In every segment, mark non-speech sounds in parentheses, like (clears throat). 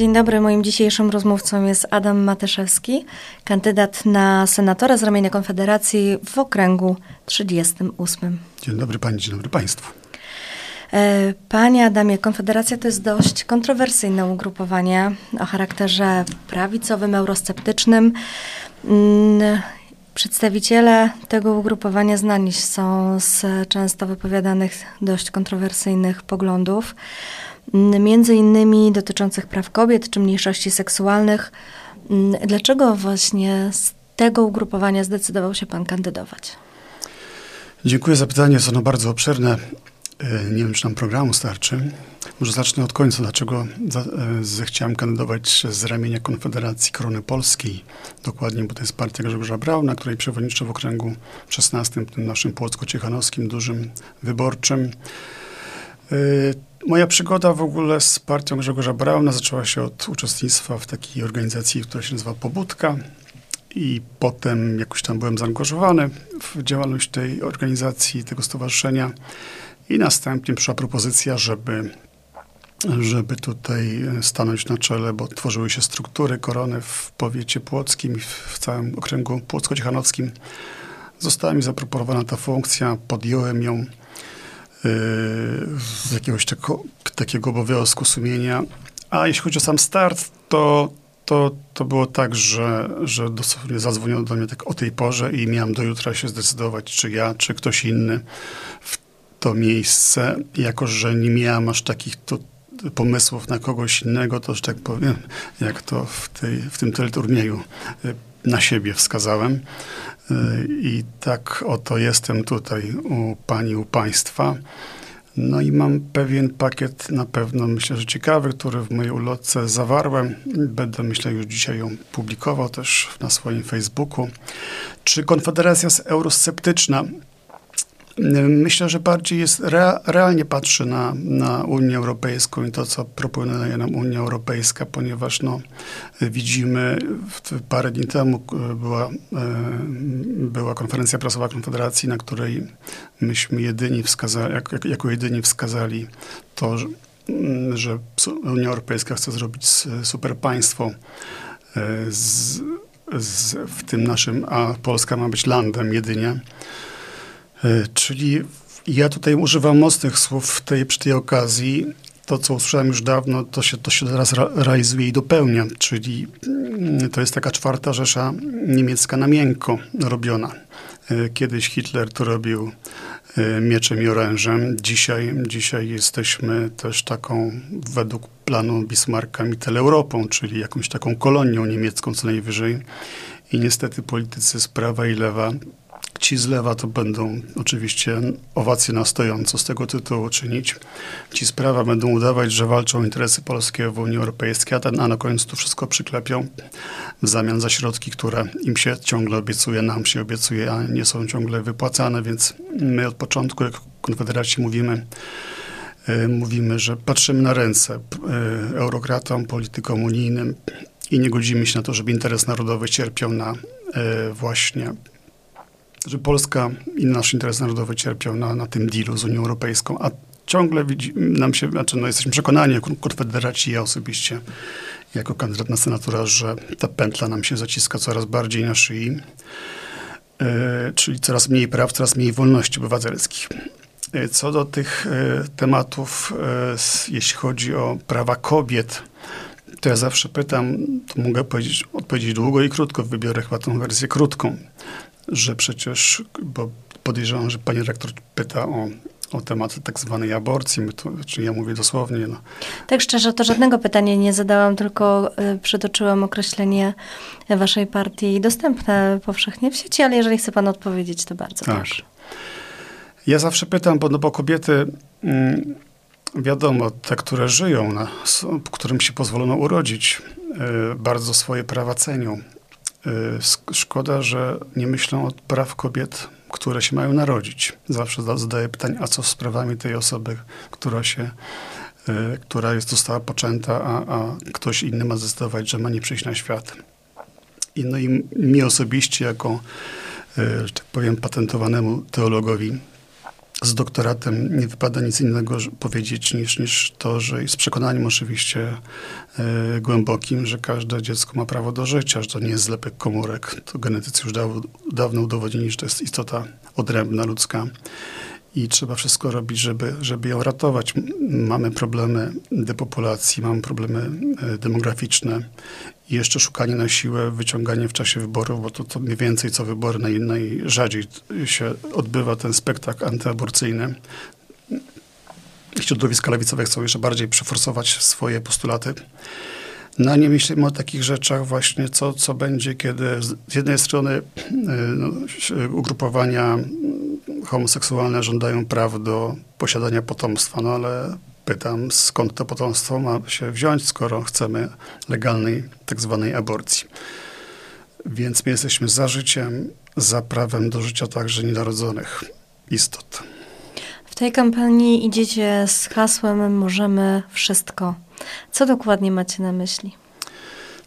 Dzień dobry, moim dzisiejszym rozmówcą jest Adam Matyszewski, kandydat na senatora z ramienia Konfederacji w okręgu 38. Dzień dobry Pani, dzień dobry Państwu. E, Panie Adamie, Konfederacja to jest dość kontrowersyjne ugrupowanie o charakterze prawicowym, eurosceptycznym. Mm, Przedstawiciele tego ugrupowania znani są z często wypowiadanych dość kontrowersyjnych poglądów, między innymi dotyczących praw kobiet czy mniejszości seksualnych. Mm, Dlaczego właśnie z tego ugrupowania zdecydował się Pan kandydować? Dziękuję za pytanie, jest ono bardzo obszerne. E, Nie wiem, czy nam programu starczy. Może zacznę od końca. Dlaczego e, zechciałem kandydować z ramienia Konfederacji Korony Polskiej? Dokładnie, bo to jest partia Grzegorza Brauna, której przewodniczę w okręgu 16, tym naszym płocko-ciechanowskim, dużym wyborczym. E, Moja przygoda w ogóle z partią Grzegorza Brauna zaczęła się od uczestnictwa w takiej organizacji, która się nazywa Pobudka. I potem jakoś tam byłem zaangażowany w działalność tej organizacji, tego stowarzyszenia. I następnie przyszła propozycja, żeby, żeby tutaj stanąć na czele, bo tworzyły się struktury korony w powiecie płockim w całym okręgu płocko-ciechanowskim. Została mi zaproponowana ta funkcja, podjąłem ją z jakiegoś takiego obowiązku sumienia. A jeśli chodzi o sam start, to, to, to było tak, że, że dosłownie zadzwoniono do mnie tak o tej porze i miałem do jutra się zdecydować, czy ja, czy ktoś inny w to miejsce, jako że nie miałem aż takich tu pomysłów na kogoś innego, to że tak powiem, jak to w, tej, w tym teleturnieju y, na siebie wskazałem. Y, I tak oto jestem tutaj u pani, u państwa. No i mam pewien pakiet na pewno, myślę, że ciekawy, który w mojej ulotce zawarłem. Będę, myślę, już dzisiaj ją publikował też na swoim Facebooku. Czy Konfederacja jest eurosceptyczna? Myślę, że bardziej jest rea, realnie patrzy na, na Unię Europejską i to, co proponuje nam Unia Europejska, ponieważ no, widzimy, parę dni temu była, e, była konferencja prasowa Konfederacji, na której myśmy jedyni wskazali, jak, jak, jako jedyni wskazali to, że, że Unia Europejska chce zrobić super państwo e, z, z, w tym naszym, a Polska ma być landem jedynie. E, czyli ja tutaj używam mocnych słów w tej, przy tej okazji. To, co usłyszałem już dawno, to się, to się teraz realizuje i dopełnia, czyli mm, to jest taka czwarta Rzesza niemiecka na miękko robiona. E, kiedyś Hitler to robił e, mieczem i orężem. Dzisiaj, dzisiaj jesteśmy też taką, według planu Bismarcka, Mitteleuropą, czyli jakąś taką kolonią niemiecką co najwyżej. I niestety politycy z prawa i lewa Ci z lewa to będą oczywiście owacje na stojąco z tego tytułu czynić. Ci z prawa będą udawać, że walczą o interesy polskie w Unii Europejskiej, a, ten, a na końcu to wszystko przyklepią w zamian za środki, które im się ciągle obiecuje, nam się obiecuje, a nie są ciągle wypłacane, więc my od początku, jak Konfederacji mówimy, yy, mówimy, że patrzymy na ręce yy, eurokratom, politykom unijnym i nie godzimy się na to, żeby interes narodowy cierpiał na yy, właśnie że Polska i nasz interes narodowy cierpiał na, na tym dealu z Unią Europejską, a ciągle widzi, nam się, znaczy no jesteśmy przekonani jako konfederaci, ja osobiście jako kandydat na senatora, że ta pętla nam się zaciska coraz bardziej na szyi, yy, czyli coraz mniej praw, coraz mniej wolności obywatelskich. Yy, co do tych yy, tematów, jeśli chodzi o prawa kobiet, to ja zawsze pytam, to mogę powiedzieć, odpowiedzieć długo i krótko, wybiorę chyba tą wersję krótką że przecież, bo podejrzewam, że pani rektor pyta o, o temat tak zwanej aborcji, my to, czy ja mówię dosłownie. No. Tak szczerze, to żadnego pytania nie zadałam, tylko y, przytoczyłam określenie waszej partii dostępne powszechnie w sieci, ale jeżeli chce pan odpowiedzieć, to bardzo tak. proszę. Ja zawsze pytam, bo, no bo kobiety, mm, wiadomo, te, które żyją, na, którym się pozwolono urodzić, y, bardzo swoje prawa cenią szkoda, że nie myślą o praw kobiet, które się mają narodzić. Zawsze zadaję pytanie, a co z prawami tej osoby, która się, y, która jest, została poczęta, a, a ktoś inny ma zdecydować, że ma nie przyjść na świat. I, no i mi osobiście, jako, y, że tak powiem, patentowanemu teologowi, z doktoratem nie wypada nic innego powiedzieć niż, niż to, że z przekonaniem oczywiście e, głębokim, że każde dziecko ma prawo do życia, że to nie jest zlepek komórek. To genetycy już daw, dawno udowodnili, że to jest istota odrębna ludzka i trzeba wszystko robić, żeby, żeby ją ratować. Mamy problemy depopulacji, mamy problemy e, demograficzne i jeszcze szukanie na siłę, wyciąganie w czasie wyborów, bo to, to mniej więcej co wybory naj, najrzadziej się odbywa ten spektakl antyaborcyjny. Środowiska lewicowe chcą jeszcze bardziej przeforsować swoje postulaty. No nie myślimy o takich rzeczach właśnie, co, co będzie, kiedy z jednej strony y, no, ugrupowania homoseksualne żądają praw do posiadania potomstwa, no ale pytam, skąd to potomstwo ma się wziąć, skoro chcemy legalnej tak zwanej aborcji. Więc my jesteśmy za życiem, za prawem do życia także nienarodzonych istot. W tej kampanii idziecie z hasłem Możemy wszystko. Co dokładnie macie na myśli?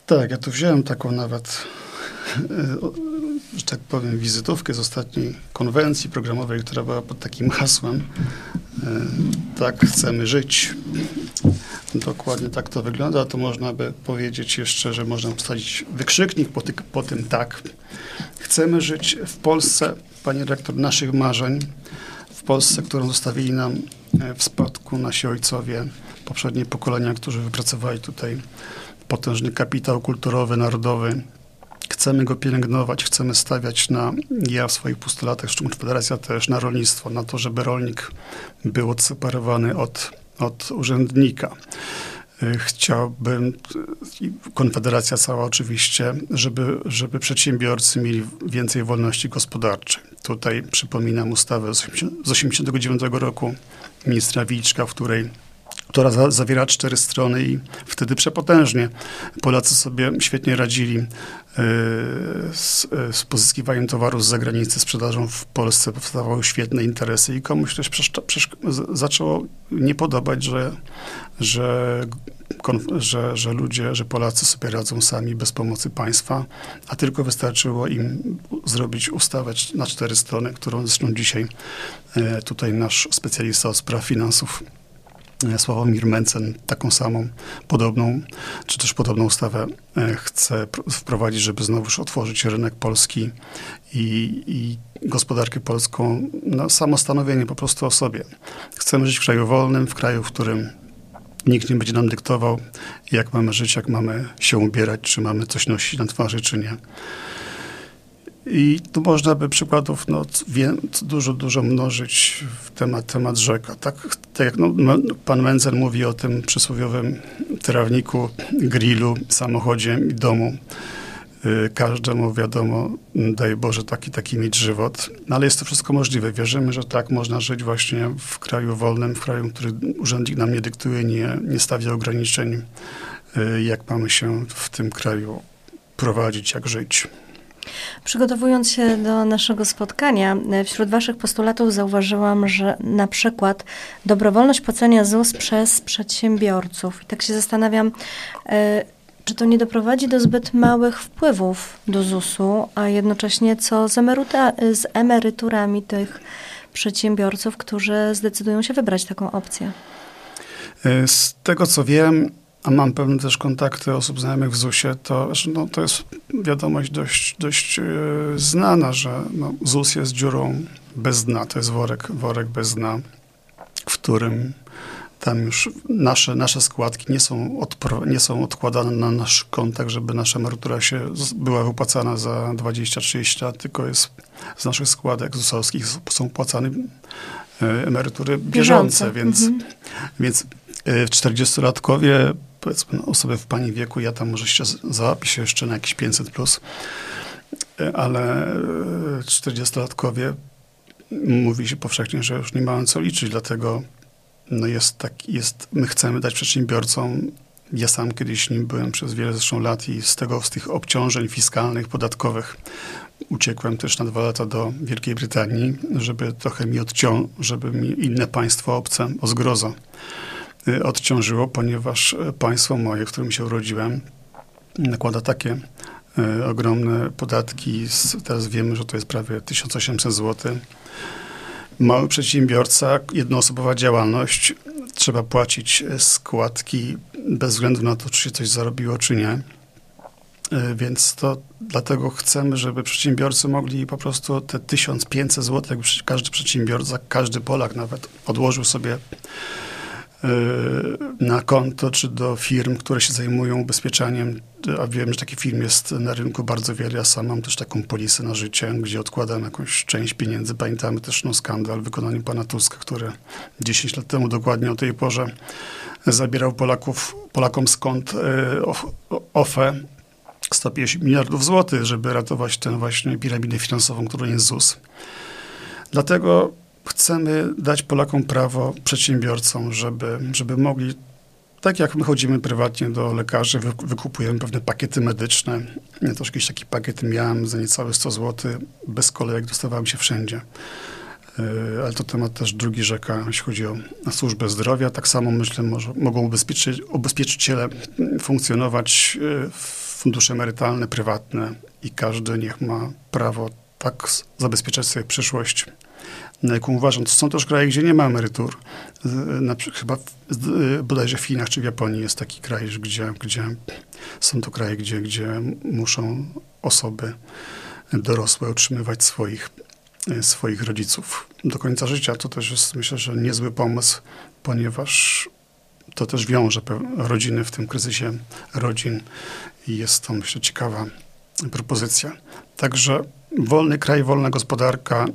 Tak, ja tu wziąłem taką nawet że tak powiem, wizytówkę z ostatniej konwencji programowej, która była pod takim hasłem e, tak chcemy żyć. Dokładnie tak to wygląda. To można by powiedzieć jeszcze, że można postawić wykrzyknik po, ty, po tym tak. Chcemy żyć w Polsce, panie rektor, naszych marzeń, w Polsce, którą zostawili nam e, w spadku nasi ojcowie, poprzednie pokolenia, którzy wypracowali tutaj potężny kapitał kulturowy, narodowy, Chcemy go pielęgnować, chcemy stawiać na, ja w swoich postulatach, zresztą Konfederacja też, na rolnictwo, na to, żeby rolnik był odseparowany od, od urzędnika. Y, chciałbym, Konfederacja cała oczywiście, żeby, żeby przedsiębiorcy mieli więcej wolności gospodarczej. Tutaj przypominam ustawę z 1989 roku ministra Wilczka, w której która za, zawiera cztery strony i wtedy przepotężnie Polacy sobie świetnie radzili y, z, z, pozyskiwaniem towarów z zagranicy, sprzedażą w Polsce, powstawały świetne interesy i komuś też zaczęło nie podobać, że, że, że, że ludzie, że Polacy sobie radzą sami bez pomocy państwa, a tylko wystarczyło im zrobić ustawę na cztery strony, którą zresztą dzisiaj y, tutaj nasz specjalista od spraw finansów Sławomir Mencen taką samą, podobną, czy też podobną ustawę e, chce wprowadzić, żeby znowuż otworzyć rynek polski i, i gospodarkę polską na samostanowienie po prostu o sobie. Chcemy żyć w kraju wolnym, w kraju, w którym nikt nie będzie nam dyktował, jak mamy żyć, jak mamy się ubierać, czy mamy coś nosić na twarzy, czy nie. I tu można by przykładów no, dużo, dużo mnożyć w temat, temat rzeka. Tak, tak jak no, pan Menzel mówi o tym przysłowiowym trawniku, grillu, samochodzie i domu. Y, każdemu wiadomo, daj Boże, taki, taki mieć żywot. No, ale jest to wszystko możliwe. Wierzymy, że tak można żyć właśnie w kraju wolnym, w kraju, który urzędnik nam nie dyktuje, nie, nie stawia ograniczeń, y, jak mamy się w tym kraju prowadzić, jak żyć. Przygotowując się do naszego spotkania, wśród Waszych postulatów zauważyłam, że na przykład dobrowolność płacenia ZUS przez przedsiębiorców. I tak się zastanawiam, e, czy to nie doprowadzi do zbyt małych wpływów do ZUS-u, a jednocześnie co z, z emeryturami tych przedsiębiorców, którzy zdecydują się wybrać taką opcję? E, z tego co wiem, a mam pewne też kontakty osób znajomych w ZUS-ie, to, no, to jest wiadomość dość, dość yy, znana, że no, ZUS jest dziurą bez dna. To jest worek, worek bez dna, w którym tam już nasze, nasze składki nie są, odpro, nie są odkładane na nasz kontak, żeby nasza emerytura się była wypłacana za 20-30 lat, tylko jest z naszych składek ZUS-owskich są płacane emerytury bieżące, bieżące. więc, mhm. więc 40-latkowie powiedzmy no, osoby w pani wieku, ja tam może się załapię się jeszcze na jakieś 500 plus, e, ale 40-latkowie e, mówi się powszechnie, że już nie mają co liczyć, dlatego no jest tak, jest, my chcemy dać przedsiębiorcom. Ja sam kiedyś nim byłem przez wiele zresztą lat i z tego, z tych obciążeń fiskalnych, podatkowych uciekłem też na dwa lata do Wielkiej Brytanii, żeby trochę mi odciąć, żeby mi inne państwo obce o zgrozo odciążyło, ponieważ y, państwo moje, w którym się urodziłem, nakłada takie y, ogromne podatki. Teraz wiemy, że to jest prawie 1800 zł. mały przedsiębiorca, jednoosobowa działalność, trzeba płacić składki bez względu na to, czy się coś zarobiło, czy nie. Więc to dlatego chcemy, żeby przedsiębiorcy mogli po prostu te 1500 zł, jakby każdy przedsiębiorca, każdy Polak nawet odłożył sobie na konto, czy do firm, które się zajmują ubezpieczaniem, a wiem, że takich firm jest na rynku bardzo wiele. Ja sam mam też taką polisę na życie, gdzie odkładam jakąś część pieniędzy. Pamiętamy też no, skandal w wykonaniu pana Tuska, który 10 lat temu dokładnie o tej porze zabierał Polaków, Polakom skąd e, OFE 150 miliardów złotych, żeby ratować tę właśnie piramidę finansową, którą jest ZUS. Dlatego chcemy dać Polakom prawo, przedsiębiorcom, żeby, żeby mogli, tak jak my chodzimy prywatnie do lekarzy, wykupujemy pewne pakiety medyczne. Ja też jakiś taki pakiet miałem za niecałe 100 zł, bez kolejek dostawałem się wszędzie. E, ale to temat też drugi rzeka, jeśli chodzi o służbę zdrowia. Tak samo myślę, może, mogą ubezpieczyć, ubezpieczyciele funkcjonować e, fundusze emerytalne, prywatne i każdy niech ma prawo tak zabezpieczać sobie przyszłość, jaką uważam. To są też kraje, gdzie nie ma emerytur. Na, chyba bodajże w Chinach czy w Japonii jest taki kraj, gdzie, gdzie są to kraje, gdzie, gdzie muszą osoby dorosłe utrzymywać swoich, swoich rodziców do końca życia. To też jest, myślę, że niezły pomysł, ponieważ to też wiąże rodziny w tym kryzysie rodzin jest to, myślę, ciekawa propozycja. Także wolny kraj, wolna gospodarka,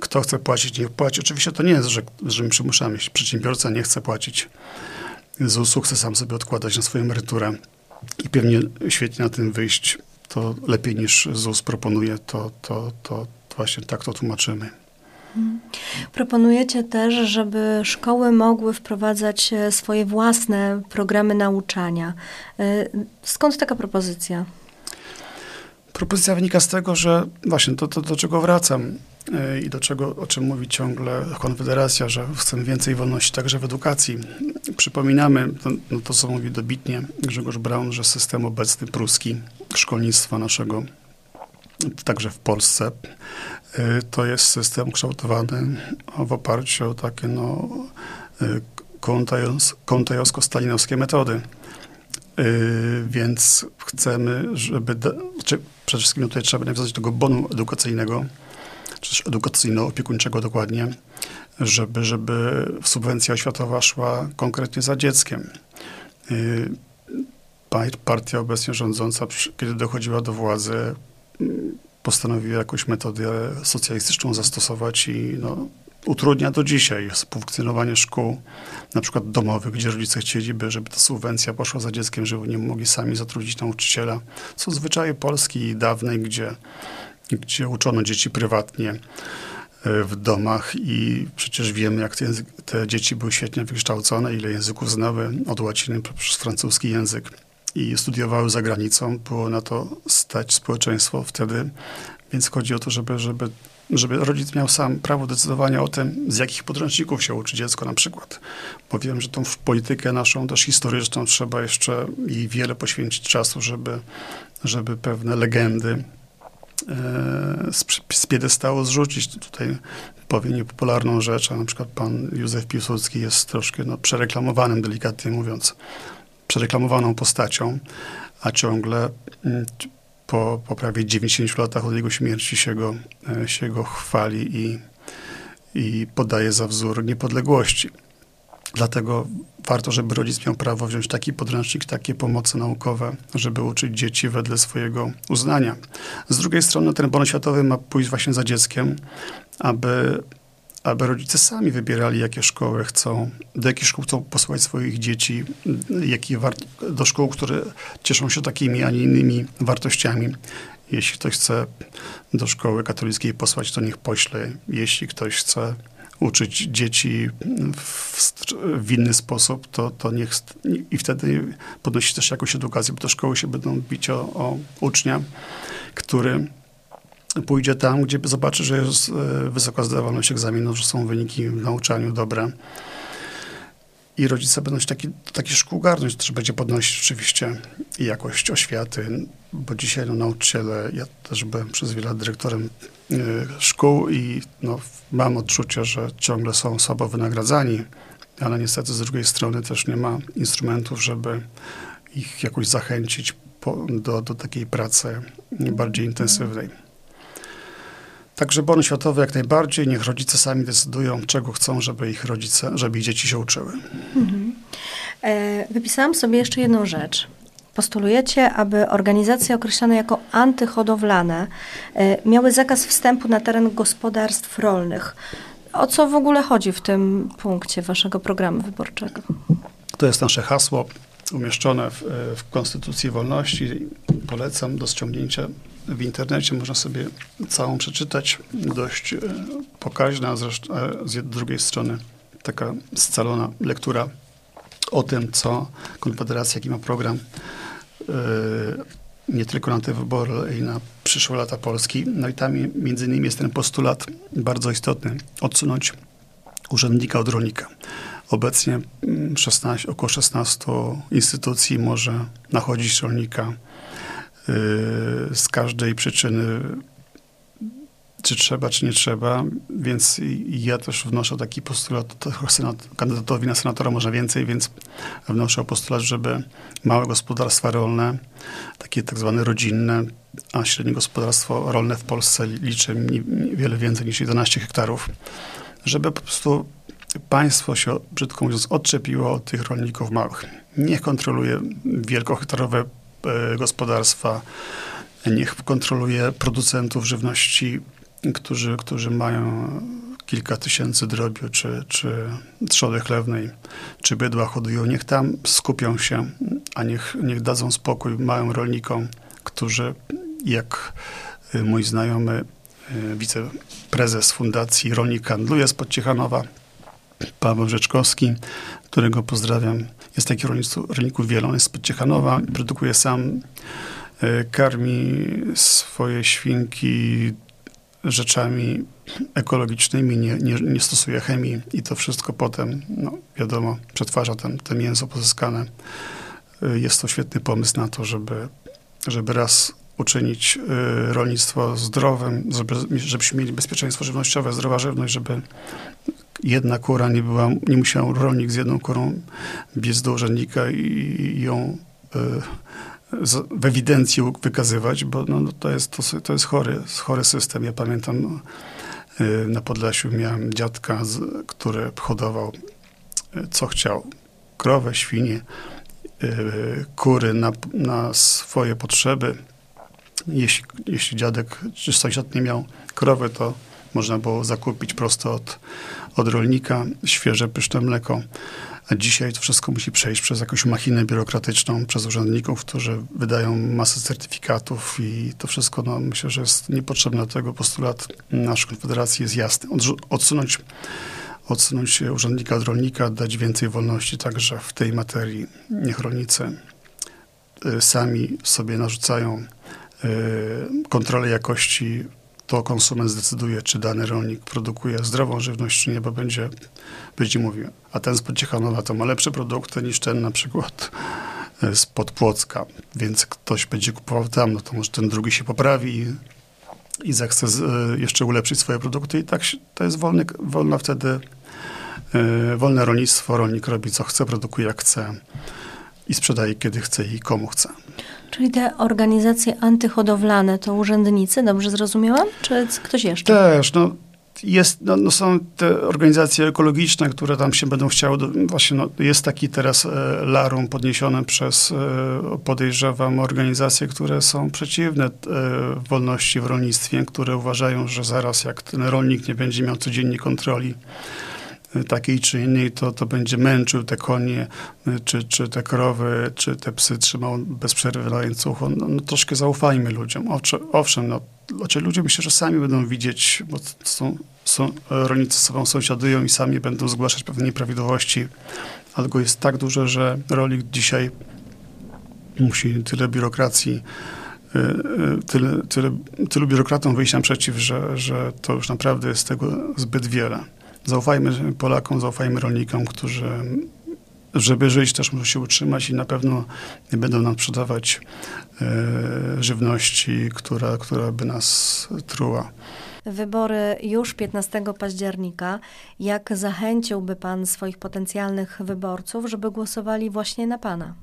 kto chce płacić, niech płaci. Oczywiście to nie jest, że, że my przymuszamy, jeśli przedsiębiorca nie chce płacić ZUS-u, chce sam sobie odkładać na swoją emeryturę i pewnie świetnie na tym wyjść, to lepiej niż ZUS proponuje, to, to, to właśnie tak to tłumaczymy. Proponujecie też, żeby szkoły mogły wprowadzać e, swoje własne programy nauczania. E, skąd taka propozycja? Propozycja wynika z tego, że właśnie to, to do czego wracam i do czego, o czym mówi ciągle Konfederacja, że chcemy więcej wolności także w edukacji. Przypominamy, to, no to co mówi dobitnie Grzegorz Braun, że system obecny pruski szkolnictwa naszego, także w Polsce, Y, to jest system kształtowany w oparciu o takie no, y, kontajowsko-stalinowskie metody. Y, więc chcemy, żeby, czy przede wszystkim tutaj trzeba nawiązać do tego bonu edukacyjnego, czy też edukacyjno-opiekuńczego dokładnie, żeby, żeby subwencja oświatowa szła konkretnie za dzieckiem. Partia obecnie rządząca, kiedy dochodziła do władzy, postanowiła jakąś metodę socjalistyczną zastosować i no, utrudnia do dzisiaj funkcjonowanie szkół, na przykład domowych, gdzie rodzice chcieliby, żeby ta subwencja poszła za dzieckiem, żeby nie mogli sami zatrudnić nauczyciela. Są zwyczaje Polski dawnej, gdzie, gdzie uczono dzieci prywatnie e, w domach i przecież wiemy, jak te, te dzieci były świetnie wykształcone, ile języków znały od łaciny przez francuski język i studiowały za granicą. Było na to stać społeczeństwo wtedy, więc chodzi o to, żeby, żeby, żeby rodzic miał sam prawo decydowania o tym, z jakich podręczników się uczy dziecko na przykład. Bo wiem, że tą politykę naszą też historyczną trzeba jeszcze i wiele poświęcić czasu, żeby, żeby pewne legendy z, z piedestału zrzucić. Tutaj powiem niepopularną rzecz, a na przykład pan Józef Piłsudski jest troszkę no, przereklamowanym, delikatnie mówiąc, przereklamowaną postacią, a ciągle mm, po, po prawie 90 latach od jego śmierci się go, e, się go chwali i, i podaje za wzór niepodległości. Dlatego warto, żeby rodzic miał prawo wziąć taki podręcznik, takie pomoce naukowe, żeby uczyć dzieci wedle swojego uznania. Z drugiej strony ten bon światowy ma pójść właśnie za dzieckiem, aby aby rodzice sami wybierali, jakie szkoły chcą, do jakich szkół chcą posłać swoich dzieci, jakie do szkół, które cieszą się takimi, a nie innymi wartościami. Jeśli ktoś chce do szkoły katolickiej posłać, to niech pośle. Jeśli ktoś chce uczyć dzieci w, w inny sposób, to, to niech i wtedy podnosi też jakość edukacji, bo te szkoły się będą bić o, o ucznia, który pójdzie tam, gdzie zobaczy, że jest e, wysoka zdawalność egzaminu, że są wyniki w nauczaniu dobre. I rodzice będą się taki, taki szkół garnąć, to będzie podnosić oczywiście jakość oświaty, bo dzisiaj no, nauczyciele, ja też byłem przez wiele lat dyrektorem szkół i no, mam odczucie, że ciągle są słabo wynagradzani, ale niestety z drugiej strony też nie ma instrumentów, żeby ich jakoś zachęcić po, do, do takiej pracy bardziej intensywnej. Także bon światowy jak najbardziej, niech rodzice sami decydują, czego chcą, żeby ich rodzice, żeby ich dzieci się uczyły. Mhm. E, wypisałam sobie jeszcze jedną rzecz. Postulujecie, aby organizacje określane jako antyhodowlane e, miały zakaz wstępu na teren gospodarstw rolnych. O co w ogóle chodzi w tym punkcie waszego programu wyborczego? To jest nasze hasło umieszczone w, w Konstytucji Wolności. Polecam do ściągnięcia w internecie. Można sobie całą przeczytać. Dość e, pokaźna, zresztą z drugiej strony taka scalona lektura o tym, co Konfederacja, jaki ma program nie tylko na te wybory, ale i na przyszłe lata Polski. No i tam między innymi jest ten postulat bardzo istotny, odsunąć urzędnika od rolnika. Obecnie 16, mm, około 16 instytucji może nachodzić rolnika yy, z każdej przyczyny czy trzeba, czy nie trzeba, więc ja też wnoszę taki postulat, senat, kandydatowi na senatora można więcej, więc wnoszę o postulat, żeby małe gospodarstwa rolne, takie tak zwane rodzinne, a średnie gospodarstwo rolne w Polsce liczy wiele więcej niż 11 hektarów, żeby po prostu państwo się, brzydko mówiąc, odczepiło od tych rolników małych. Niech kontroluje wielkohektarowe e, gospodarstwa, niech kontroluje producentów żywności którzy, którzy mają kilka tysięcy drobiu, czy, czy trzody chlewnej, czy bydła hodują, niech tam skupią się, a niech, niech dadzą spokój małym rolnikom, którzy, jak y, mój znajomy y, wiceprezes Fundacji Rolnik Handluje z Podciechanowa, Paweł Rzeczkowski, którego pozdrawiam. Jest taki rolników wielu, on jest z Podciechanowa, produkuje sam, y, karmi swoje świnki rzeczami ekologicznymi, nie, nie, nie stosuje chemii i to wszystko potem, no, wiadomo, przetwarza ten, te mięso pozyskane. Y, jest to świetny pomysł na to, żeby, żeby raz uczynić y, rolnictwo zdrowym, żeby, żebyśmy mieli bezpieczeństwo żywnościowe, zdrowa żywność, żeby jedna kura nie była, nie musiał rolnik z jedną kurą biec do urzędnika i, i ją y, w ewidencji wykazywać, bo no, no, to, jest, to, to jest chory, chory system. Ja pamiętam y, na Podlasiu miałem dziadka, który hodował y, co chciał. Krowę, świnie, y, kury na, na swoje potrzeby. Jeśli, jeśli dziadek czy sąsiad nie miał krowy, to można było zakupić prosto od, od rolnika świeże, pyszne mleko. A dzisiaj to wszystko musi przejść przez jakąś machinę biurokratyczną, przez urzędników, którzy wydają masę certyfikatów i to wszystko, no, myślę, że jest niepotrzebne. Dlatego postulat naszej Konfederacji jest jasny. Odsunąć, odsunąć urzędnika od rolnika, dać więcej wolności także w tej materii. Niech rolnicy y, sami sobie narzucają y, kontrolę jakości to konsument zdecyduje, czy dany rolnik produkuje zdrową żywność, czy nie, bo będzie, będzie mówił, a ten z Podciechanowa to ma lepsze produkty niż ten na przykład e, z Podpłocka, więc ktoś będzie kupował tam, no to może ten drugi się poprawi i, i zechce e, jeszcze ulepszyć swoje produkty i tak się, to jest wolny, wolna wtedy y, wolne rolnictwo, rolnik robi co chce, produkuje jak chce i sprzedaje kiedy chce i komu chce. Czyli te organizacje antyhodowlane to urzędnicy, dobrze zrozumiałam? Czy ktoś jeszcze? Też, no jest, no, no, są te organizacje ekologiczne, które tam się będą chciały, do, właśnie no, jest taki teraz e, larum podniesione przez, e, podejrzewam, organizacje, które są przeciwne e, wolności w rolnictwie, które uważają, że zaraz jak ten rolnik nie będzie miał codziennie kontroli takiej czy innej, to, to będzie męczył te konie, czy, czy te krowy, czy te psy trzymał bez przerwy na łańcuchu. No, no troszkę zaufajmy ludziom. Owszem, no, znaczy ludzie myślę, że sami będą widzieć, bo są, są, rolnicy sobą sąsiadują i sami będą zgłaszać pewne nieprawidłowości, ale go jest tak dużo, że rolnik dzisiaj musi tyle biurokracji y, y, tyle, tyle, tylu biurokratom wyjść naprzeciw, że, że to już naprawdę jest tego zbyt wiele. Zaufajmy Polakom, zaufajmy rolnikom, którzy żeby żyć też muszą się utrzymać i na pewno nie będą nam sprzedawać e, żywności, która, która by nas truła. wybory już 15 października. Jak zachęciłby Pan swoich potencjalnych wyborców, żeby głosowali właśnie na Pana?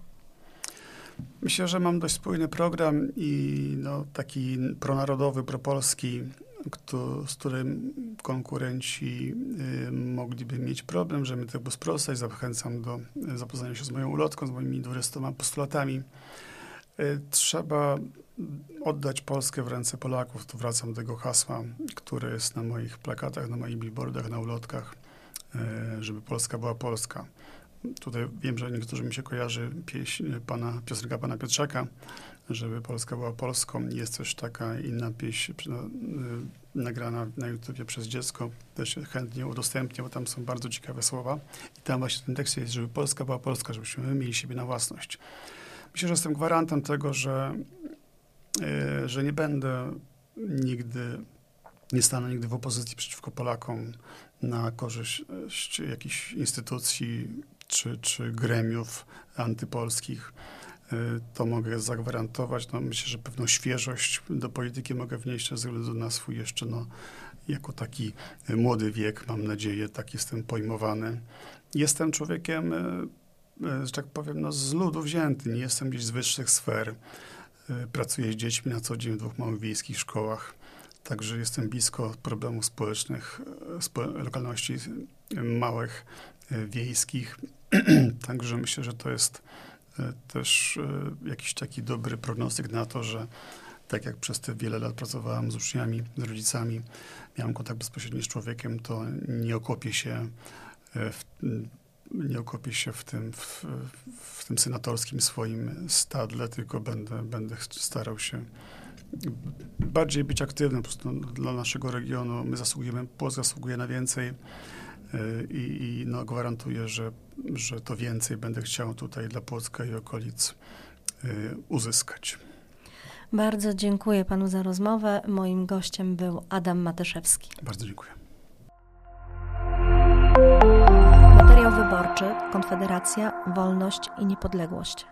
Myślę, że mam dość spójny program i no, taki pronarodowy, propolski, kto, z którym konkurenci y, mogliby mieć problem, żeby tego sprostać. Zachęcam do zapoznania się z moją ulotką, z moimi 20 postulatami. Y, trzeba oddać Polskę w ręce Polaków. Tu wracam do tego hasła, które jest na moich plakatach, na moich billboardach, na ulotkach, y, żeby Polska była Polska. Tutaj wiem, że niektórzy mi się kojarzy pieśń pana, piosenka pana Piotrzaka, żeby Polska była Polską. Jest też taka inna pieśń no, y, nagrana na YouTubie przez dziecko. Też chętnie udostępnię, bo tam są bardzo ciekawe słowa. I tam właśnie tym tekście jest, żeby Polska była Polska, żebyśmy mieli siebie na własność. Myślę, że jestem gwarantem tego, że, y, że nie będę nigdy, nie stanę nigdy w opozycji przeciwko Polakom na korzyść jakichś instytucji czy, czy gremiów antypolskich. Y, to mogę zagwarantować. No, myślę, że pewną świeżość do polityki mogę wnieść ze względu na swój jeszcze, no, jako taki młody wiek, mam nadzieję, tak jestem pojmowany. Jestem człowiekiem, y, y, że tak powiem, no, z ludu wzięty, nie jestem gdzieś z wyższych sfer. Pracuję z dziećmi na co dzień w dwóch małych wiejskich szkołach. Także jestem blisko problemów społecznych, lokalności małych, wiejskich. (clears throat) Także myślę, że to jest też e, jakiś taki dobry prognostyk na to, że tak jak przez te wiele lat pracowałem z uczniami, z rodzicami, miałem kontakt bezpośredni z człowiekiem, to nie okopię się e, w, nie okopię się w tym, w, w, tym senatorskim swoim stadle, tylko będę, będę starał się bardziej być aktywnym po prostu dla naszego regionu. My zasługujemy, Polska zasługuje na więcej i, i no, gwarantuję, że że to więcej będę chciał tutaj dla Płocka i okolic y, uzyskać. Bardzo dziękuję panu za rozmowę. Moim gościem był Adam Matyszewski. Bardzo dziękuję. Materiał wyborczy Konfederacja, Wolność i Niepodległość.